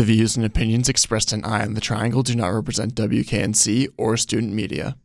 The views and opinions expressed in Eye on the Triangle do not represent WKNC or student media.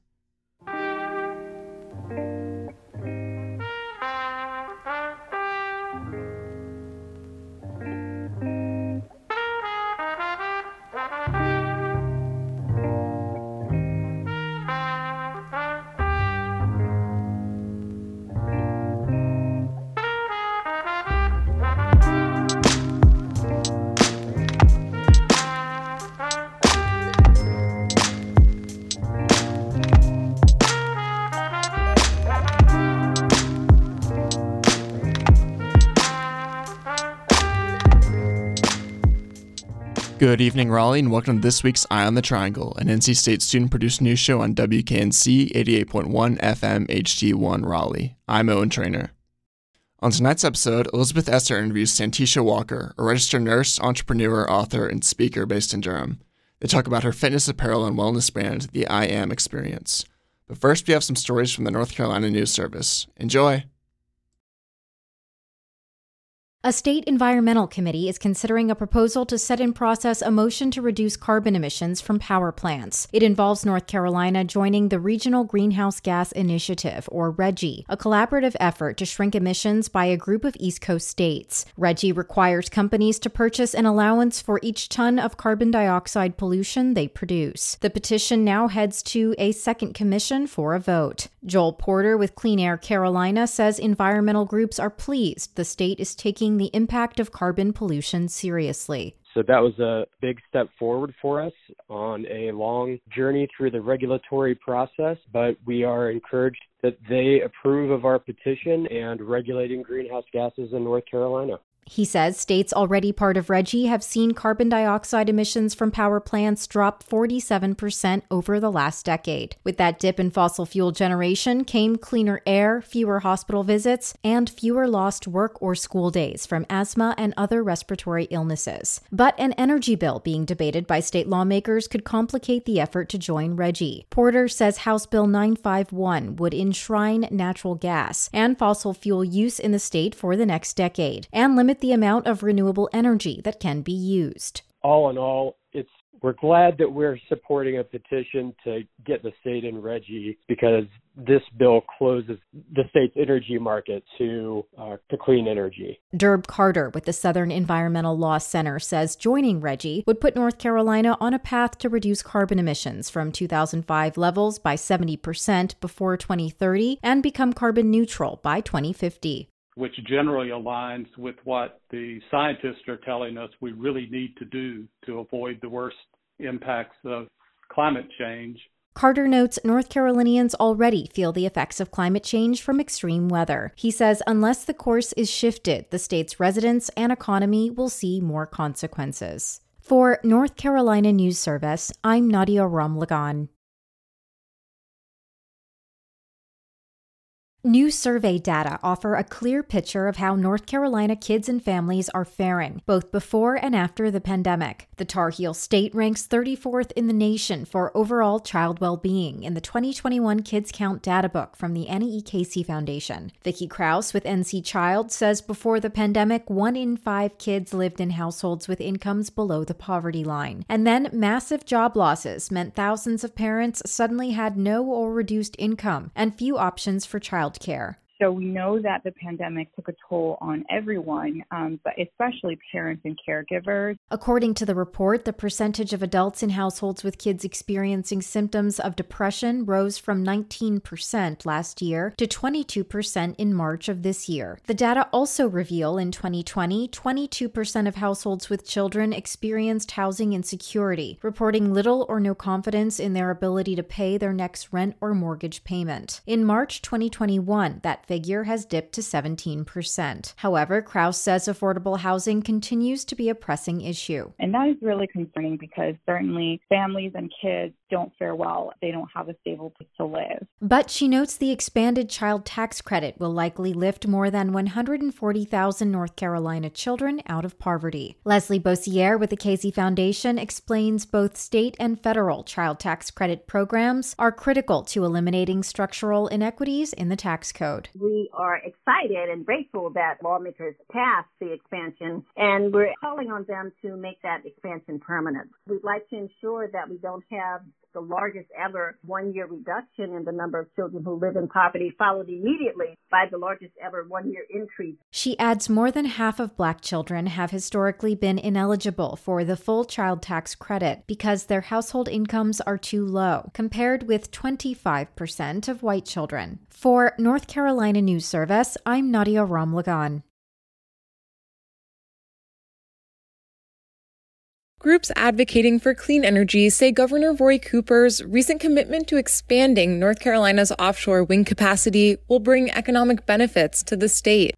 Good evening, Raleigh, and welcome to this week's Eye on the Triangle, an NC State student produced news show on WKNC 88.1 FM HD1 Raleigh. I'm Owen Trainer. On tonight's episode, Elizabeth Esser interviews Santisha Walker, a registered nurse, entrepreneur, author, and speaker based in Durham. They talk about her fitness apparel and wellness brand, the I Am Experience. But first, we have some stories from the North Carolina News Service. Enjoy! A state environmental committee is considering a proposal to set in process a motion to reduce carbon emissions from power plants. It involves North Carolina joining the Regional Greenhouse Gas Initiative, or RGGI, a collaborative effort to shrink emissions by a group of East Coast states. RGGI requires companies to purchase an allowance for each ton of carbon dioxide pollution they produce. The petition now heads to a second commission for a vote. Joel Porter with Clean Air Carolina says environmental groups are pleased the state is taking taking the impact of carbon pollution seriously. So that was a big step forward for us on a long journey through the regulatory process, but we are encouraged that they approve of our petition and regulating greenhouse gases in North Carolina. He says states already part of RGGI have seen carbon dioxide emissions from power plants drop 47% over the last decade. With that dip in fossil fuel generation came cleaner air, fewer hospital visits, and fewer lost work or school days from asthma and other respiratory illnesses. But an energy bill being debated by state lawmakers could complicate the effort to join RGGI. Porter says House Bill 951 would enshrine natural gas and fossil fuel use in the state for the next decade and limit limit the amount of renewable energy that can be used. All in all, it's we're glad that we're supporting a petition to get the state in RGGI because this bill closes the state's energy market to uh, to clean energy. Derb Carter with the Southern Environmental Law Center says joining RGGI would put North Carolina on a path to reduce carbon emissions from 2005 levels by 70% before 2030 and become carbon neutral by 2050 which generally aligns with what the scientists are telling us we really need to do to avoid the worst impacts of climate change. Carter notes North Carolinians already feel the effects of climate change from extreme weather. He says unless the course is shifted, the state's residents and economy will see more consequences. For North Carolina News Service, I'm Nadia Ramlagan. New survey data offer a clear picture of how North Carolina kids and families are faring, both before and after the pandemic. The Tar Heel State ranks 34th in the nation for overall child well-being in the 2021 Kids Count data book from the. Casey Foundation. Vicki Kraus with NC Child says before the pandemic, one in five kids lived in households with incomes below the poverty line. And then massive job losses meant thousands of parents suddenly had no or reduced income and few options for child care. So we know that the pandemic took a toll on everyone, um, but especially parents and caregivers. According to the report, the percentage of adults in households with kids experiencing symptoms of depression rose from 19% last year to 22% in March of this year. The data also reveal in 2020, 22% of households with children experienced housing insecurity, reporting little or no confidence in their ability to pay their next rent or mortgage payment. In March 2021, that figure has dipped to 17%. However, Kraus says affordable housing continues to be a pressing issue. And that is really concerning because certainly families and kids don't fare well. They don't have a stable place to live. But she notes the expanded child tax credit will likely lift more than 140,000 North Carolina children out of poverty. Leslie Boissiere with the Casey Foundation explains both state and federal child tax credit programs are critical to eliminating structural inequities in the tax code. We are excited and grateful that lawmakers passed the expansion, and we're calling on them to make that expansion permanent. We'd like to ensure that we don't have the largest ever one year reduction in the number of children who live in poverty, followed immediately by the largest ever one year increase. She adds more than half of black children have historically been ineligible for the full child tax credit because their household incomes are too low, compared with 25% of white children. For North Carolina News Service, I'm Nadia Ramlagan. Groups advocating for clean energy say Governor Roy Cooper's recent commitment to expanding North Carolina's offshore wind capacity will bring economic benefits to the state.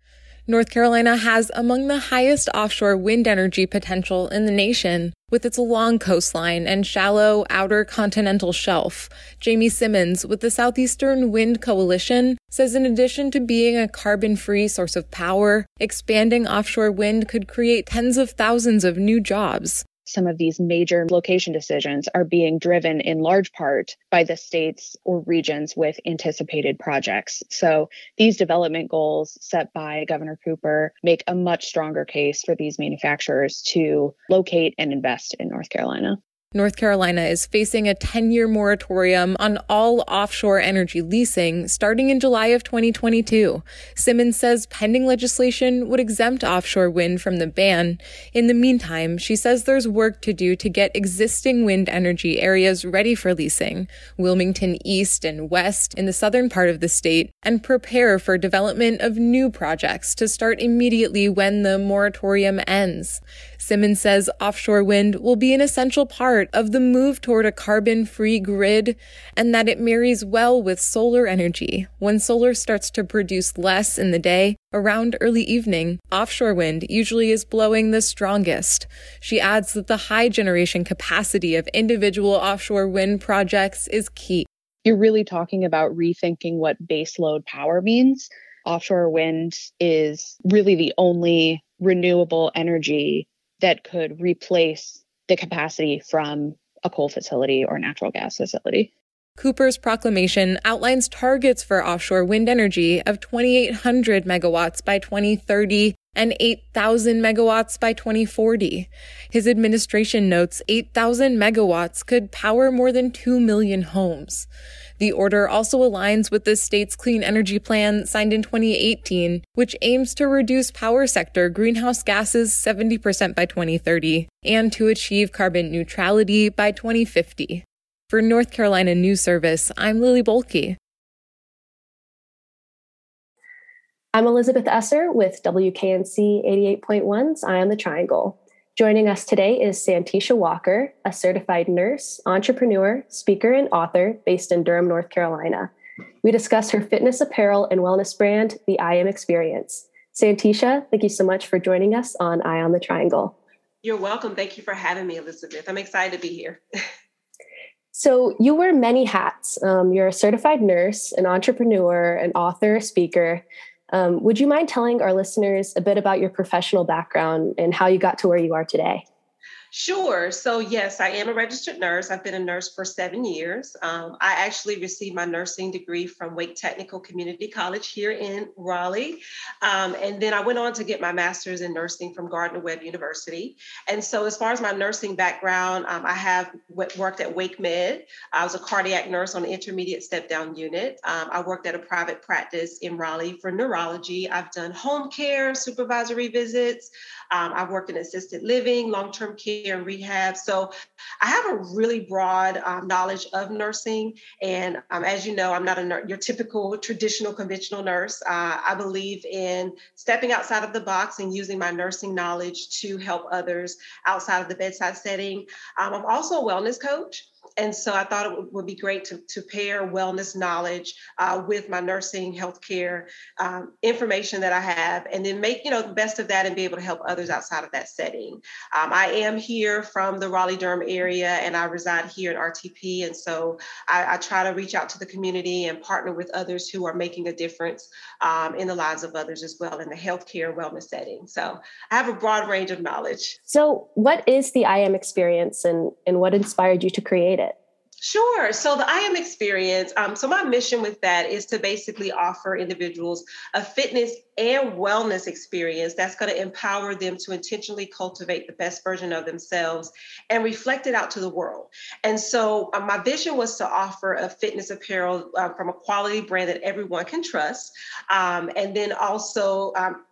North Carolina has among the highest offshore wind energy potential in the nation, with its long coastline and shallow outer continental shelf. Jamie Simmons with the Southeastern Wind Coalition says in addition to being a carbon-free source of power, expanding offshore wind could create tens of thousands of new jobs some of these major location decisions are being driven in large part by the states or regions with anticipated projects. So these development goals set by Governor Cooper make a much stronger case for these manufacturers to locate and invest in North Carolina. North Carolina is facing a 10 year moratorium on all offshore energy leasing starting in July of 2022. Simmons says pending legislation would exempt offshore wind from the ban. In the meantime, she says there's work to do to get existing wind energy areas ready for leasing, Wilmington East and West in the southern part of the state, and prepare for development of new projects to start immediately when the moratorium ends. Simmons says offshore wind will be an essential part of the move toward a carbon free grid and that it marries well with solar energy. When solar starts to produce less in the day, around early evening, offshore wind usually is blowing the strongest. She adds that the high generation capacity of individual offshore wind projects is key. You're really talking about rethinking what baseload power means. Offshore wind is really the only renewable energy that could replace the capacity from a coal facility or natural gas facility. Cooper's proclamation outlines targets for offshore wind energy of 2,800 megawatts by 2030 and 8,000 megawatts by 2040. His administration notes 8,000 megawatts could power more than 2 million homes. The order also aligns with the state's clean energy plan signed in 2018, which aims to reduce power sector greenhouse gases 70% by 2030 and to achieve carbon neutrality by 2050. For North Carolina News Service, I'm Lily Bohlke. I'm Elizabeth Esser with WKNC 88.1's Eye on the Triangle. Joining us today is Santisha Walker, a certified nurse, entrepreneur, speaker, and author based in Durham, North Carolina. We discuss her fitness apparel and wellness brand, The I Am Experience. Santisha, thank you so much for joining us on Eye on the Triangle. You're welcome. Thank you for having me, Elizabeth. I'm excited to be here. so, you wear many hats. Um, you're a certified nurse, an entrepreneur, an author, a speaker. Um, would you mind telling our listeners a bit about your professional background and how you got to where you are today? Sure. So, yes, I am a registered nurse. I've been a nurse for seven years. Um, I actually received my nursing degree from Wake Technical Community College here in Raleigh. Um, and then I went on to get my master's in nursing from Gardner Webb University. And so, as far as my nursing background, um, I have worked at Wake Med. I was a cardiac nurse on the intermediate step down unit. Um, I worked at a private practice in Raleigh for neurology. I've done home care, supervisory visits. Um, I've worked in assisted living, long term care, and rehab. So I have a really broad um, knowledge of nursing. And um, as you know, I'm not a ner- your typical traditional conventional nurse. Uh, I believe in stepping outside of the box and using my nursing knowledge to help others outside of the bedside setting. Um, I'm also a wellness coach. And so I thought it would be great to, to pair wellness knowledge uh, with my nursing, healthcare um, information that I have, and then make you know the best of that and be able to help others outside of that setting. Um, I am here from the Raleigh Durham area, and I reside here in RTP, and so I, I try to reach out to the community and partner with others who are making a difference um, in the lives of others as well in the healthcare wellness setting. So I have a broad range of knowledge. So, what is the I Am experience, and and what inspired you to create it? Sure. So the I am experience. Um, so my mission with that is to basically offer individuals a fitness and wellness experience that's going to empower them to intentionally cultivate the best version of themselves and reflect it out to the world. And so uh, my vision was to offer a fitness apparel uh, from a quality brand that everyone can trust, um, and then also um,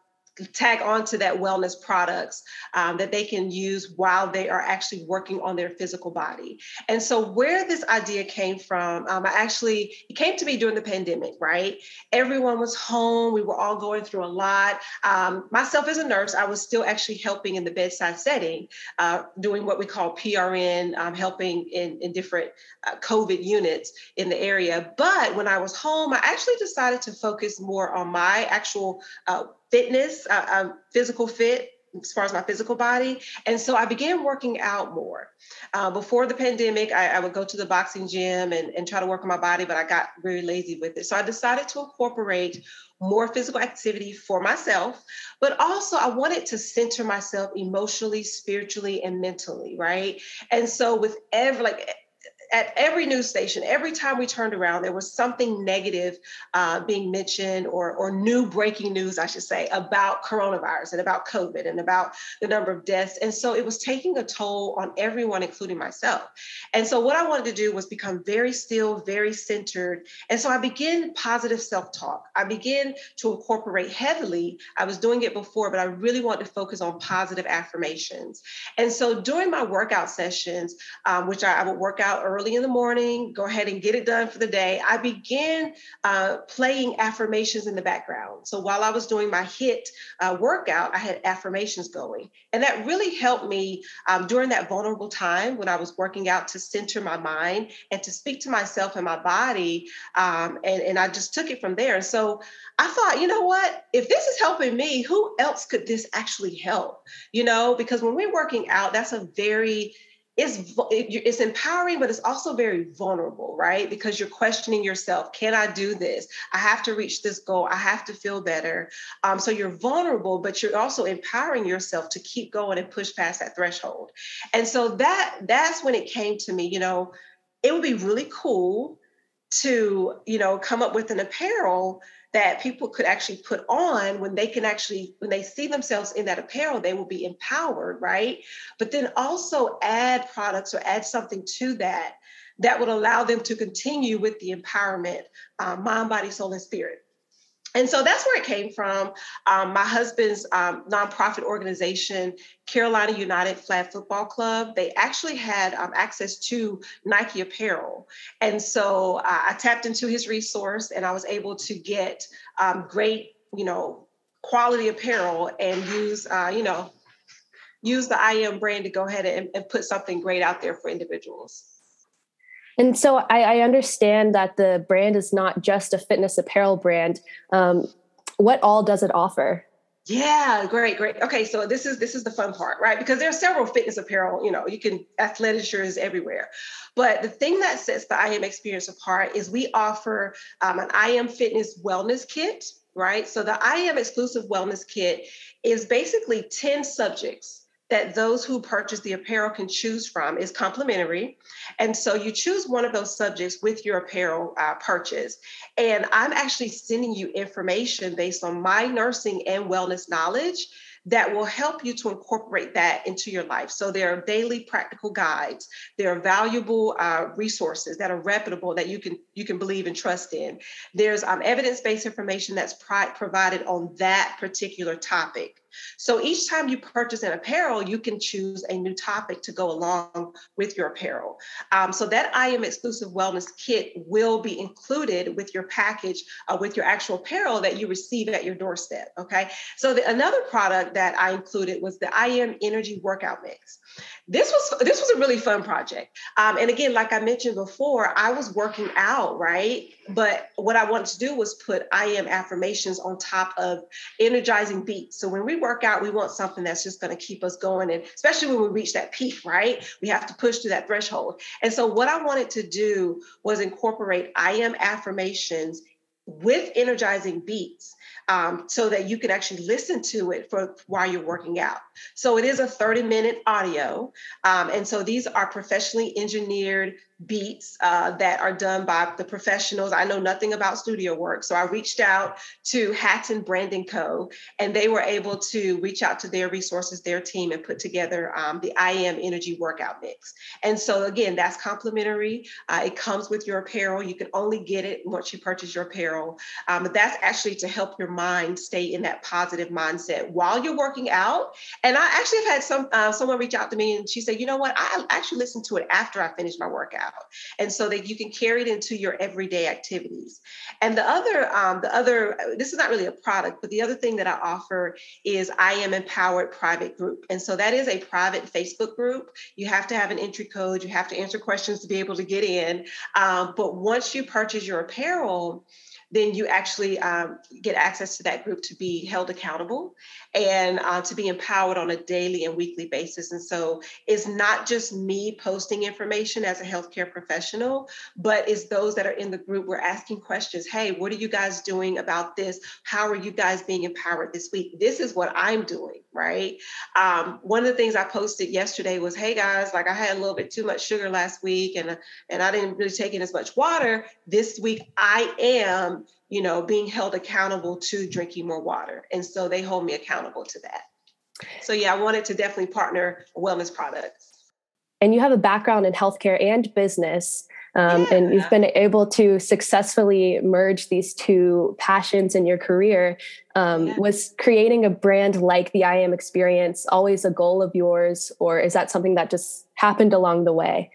tag on to that wellness products um, that they can use while they are actually working on their physical body. And so, where this idea came from, um, I actually, it came to me during the pandemic, right? Everyone was home, we were all going through a lot. Um, myself as a nurse, I was still actually helping in the bedside setting, uh, doing what we call PRN, um, helping in, in different uh, COVID units in the area. But when I was home, I actually decided to focus more on my actual uh, fitness, uh, I'm physical fit as far as my physical body. And so I began working out more. Uh, before the pandemic, I, I, would go to the boxing gym and, and try to work on my body, but I got very lazy with it. So I decided to incorporate more physical activity for myself, but also I wanted to center myself emotionally, spiritually, and mentally, right? And so with every like at every news station, every time we turned around, there was something negative uh, being mentioned or, or new breaking news, I should say, about coronavirus and about COVID and about the number of deaths. And so it was taking a toll on everyone, including myself. And so what I wanted to do was become very still, very centered. And so I began positive self talk. I began to incorporate heavily. I was doing it before, but I really wanted to focus on positive affirmations. And so during my workout sessions, um, which I, I would work out early in the morning, go ahead and get it done for the day. I began uh, playing affirmations in the background. So while I was doing my HIIT uh, workout, I had affirmations going. And that really helped me um, during that vulnerable time when I was working out to center my mind and to speak to myself and my body. Um, and, and I just took it from there. So I thought, you know what? If this is helping me, who else could this actually help? You know, because when we're working out, that's a very it's it's empowering but it's also very vulnerable right? Because you're questioning yourself can i do this? I have to reach this goal. I have to feel better. Um, so you're vulnerable but you're also empowering yourself to keep going and push past that threshold. And so that that's when it came to me you know it would be really cool to you know come up with an apparel that people could actually put on when they can actually when they see themselves in that apparel they will be empowered right? But then also add products or add something to that that would allow them to continue with the empowerment uh, mind body soul and spirit and so that's where it came from. Um, my husband's um, nonprofit organization, Carolina United Flag Football Club, they actually had um, access to Nike apparel. And so uh, I tapped into his resource and I was able to get um, great, you know, quality apparel and use, uh, you know, use the I am brand to go ahead and, and put something great out there for individuals. And so I, I, understand that the brand is not just a fitness apparel brand. Um, what all does it offer? Yeah, great, great. Okay, so this is this is the fun part, right? Because there are several fitness apparel, you know, you can athleisure is everywhere. But the thing that sets the I am experience apart is we offer um, an I am fitness wellness kit, right? So the I am exclusive wellness kit is basically 10 subjects that those who purchase the apparel can choose from is complimentary. And so you choose one of those subjects with your apparel uh, purchase. And I'm actually sending you information based on my nursing and wellness knowledge that will help you to incorporate that into your life. So there are daily practical guides. There are valuable uh, resources that are reputable that you can you can believe and trust in. There's um, evidence-based information that's pri- provided on that particular topic. So each time you purchase an apparel, you can choose a new topic to go along with your apparel. Um, so that I am exclusive wellness kit will be included with your package uh, with your actual apparel that you receive at your doorstep. Okay. So the, another product that I included was the I am energy workout mix. This was this was a really fun project. Um, and again like i mentioned before i was working out right? But what i wanted to do was put i am affirmations on top of energizing beats. So when we work out we want something that's just going to keep us going and especially when we reach that peak right? We have to push to that threshold. And so what i wanted to do was incorporate i am affirmations with energizing beats um, so that you can actually listen to it for while you're working out. So it is a 30 minute audio. Um, and so these are professionally engineered beats uh, that are done by the professionals. I know nothing about studio work. So I reached out to Hatton Branding Co. and they were able to reach out to their resources, their team, and put together um, the I Am Energy Workout Mix. And so again, that's complimentary. Uh, it comes with your apparel. You can only get it once you purchase your apparel. Um, but that's actually to help your mind stay in that positive mindset while you're working out. And I actually have had some uh, someone reach out to me and she said, you know what, I actually listened to it after I finished my workout and so that you can carry it into your everyday activities. And the other um, the other this is not really a product but the other thing that i offer is i am empowered private group. And so that is a private facebook group. You have to have an entry code. You have to answer questions to be able to get in. Um, but once you purchase your apparel then you actually um, get access to that group to be held accountable and uh, to be empowered on a daily and weekly basis. And so it's not just me posting information as a healthcare professional, but it's those that are in the group. We're asking questions. Hey, what are you guys doing about this? How are you guys being empowered this week? This is what I'm doing, right? Um, one of the things I posted yesterday was, hey guys, like I had a little bit too much sugar last week and, and I didn't really take in as much water. This week I am you know, being held accountable to drinking more water. And so they hold me accountable to that. So yeah, I wanted to definitely partner wellness products. And you have a background in healthcare and business. Um, yeah. And you've been able to successfully merge these two passions in your career. Um, yeah. Was creating a brand like the I Am Experience always a goal of yours, or is that something that just happened along the way?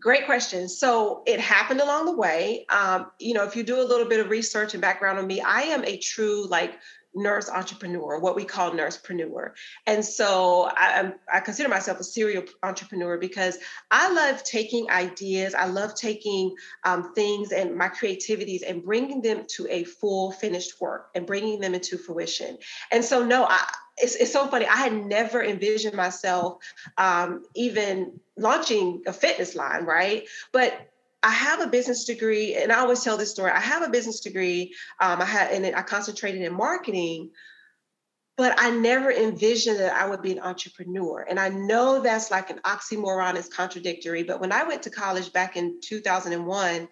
Great question. So it happened along the way. Um, you know, if you do a little bit of research and background on me, I am a true like nurse entrepreneur, what we call nursepreneur. And so I, I, consider myself a serial entrepreneur because I love taking ideas, I love taking um, things and my creativities and bringing them to a full finished work and bringing them into fruition. And so, no, I, it's, it's so funny. I had never envisioned myself um, even launching a fitness line, right? But I have a business degree, and I always tell this story. I have a business degree. Um, I had, and I concentrated in marketing, but I never envisioned that I would be an entrepreneur. And I know that's like an oxymoron, it's contradictory. But when I went to college back in 2001,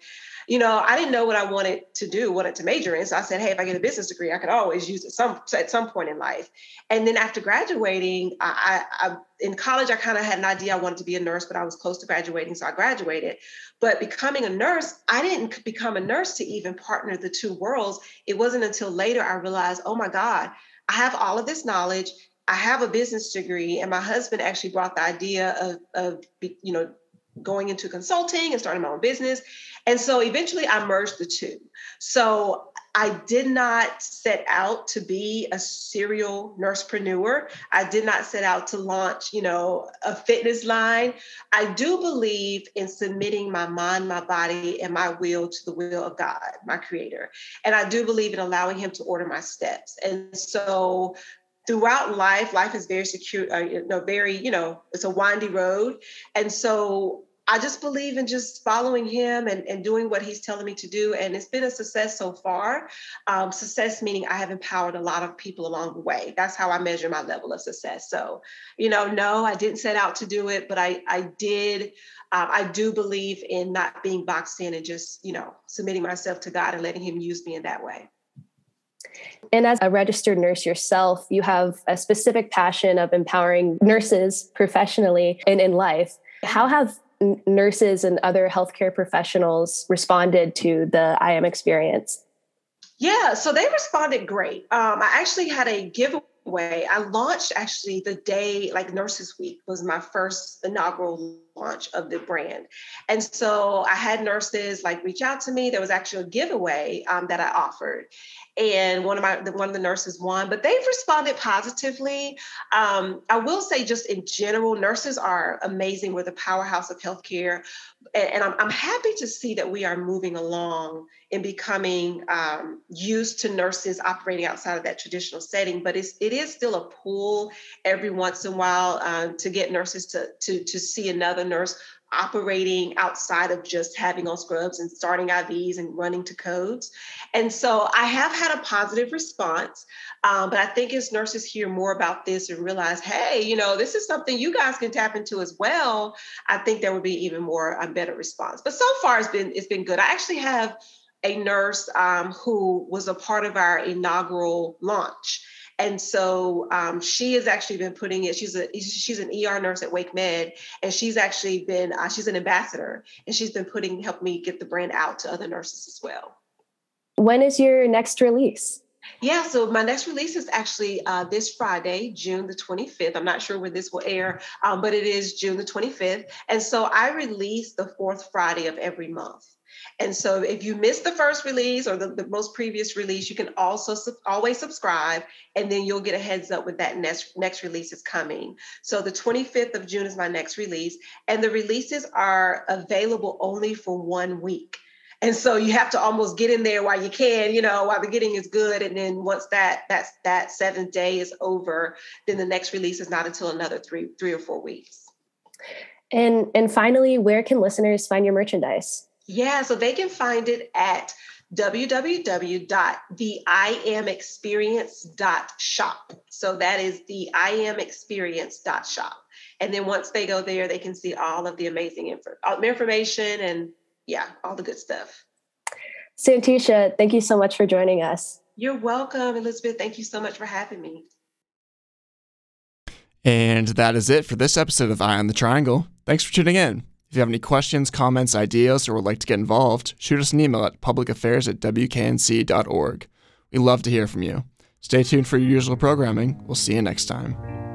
you know, I didn't know what I wanted to do, wanted to major in. So I said, hey, if I get a business degree, I could always use it some at some point in life. And then after graduating, I, I, I in college, I kind of had an idea I wanted to be a nurse, but I was close to graduating, so I graduated. But becoming a nurse, I didn't become a nurse to even partner the two worlds. It wasn't until later I realized, oh my God, I have all of this knowledge. I have a business degree, and my husband actually brought the idea of, of you know, going into consulting and starting my own business. And so eventually I merged the two. So I did not set out to be a serial nursepreneur. I did not set out to launch, you know, a fitness line. I do believe in submitting my mind, my body, and my will to the will of God, my creator. And I do believe in allowing him to order my steps. And so throughout life, life is very secure, uh, you know, very, you know, it's a windy road. And so I just believe in just following him and, and doing what he's telling me to do. And it's been a success so far. Um, success meaning I have empowered a lot of people along the way. That's how I measure my level of success. So, you know, no, I didn't set out to do it, but I, I did. Um, I do believe in not being boxed in and just, you know, submitting myself to God and letting him use me in that way. And as a registered nurse yourself, you have a specific passion of empowering nurses professionally and in life. How have nurses and other healthcare professionals responded to the I am experience? Yeah, so they responded great. Um, I actually had a giveaway. I launched actually the day, like Nurses Week was my first inaugural launch of the brand. And so I had nurses like reach out to me. There was actually a giveaway um, that I offered. And one of my one of the nurses won, but they've responded positively. Um, I will say, just in general, nurses are amazing. We're the powerhouse of healthcare, and, and I'm, I'm happy to see that we are moving along in becoming um, used to nurses operating outside of that traditional setting. But it's it is still a pull every once in a while um, to get nurses to to to see another nurse operating outside of just having on scrubs and starting IVs and running to codes. And so I have had a positive response. Um, but I think as nurses hear more about this and realize, hey, you know, this is something you guys can tap into as well, I think there would be even more a better response. But so far it's been it's been good. I actually have a nurse um, who was a part of our inaugural launch. And so um, she has actually been putting it. She's a she's an ER nurse at Wake Med, and she's actually been uh, she's an ambassador, and she's been putting help me get the brand out to other nurses as well. When is your next release? Yeah, so my next release is actually uh, this Friday, June the 25th. I'm not sure when this will air, um, but it is June the 25th. And so I release the fourth Friday of every month. And so if you missed the first release or the, the most previous release, you can also su- always subscribe and then you'll get a heads up when that next next release is coming. So the 25th of June is my next release and the releases are available only for one week. And so you have to almost get in there while you can, you know, while the getting is good. And then once that that's that seventh day is over, then the next release is not until another three three or four weeks. And and finally, where can listeners find your merchandise? Yeah, so they can find it at www.theiamexperience.shop. So that is the iamexperience.shop. And then once they go there, they can see all of the amazing info, information and yeah, all the good stuff. Santisha, thank you so much for joining us. You're welcome, Elizabeth. Thank you so much for having me. And that is it for this episode of Eye on the Triangle. Thanks for tuning in. If you have any questions, comments, ideas, or would like to get involved, shoot us an email at publicaffairs at wknc.org. We love to hear from you. Stay tuned for your usual programming. We'll see you next time.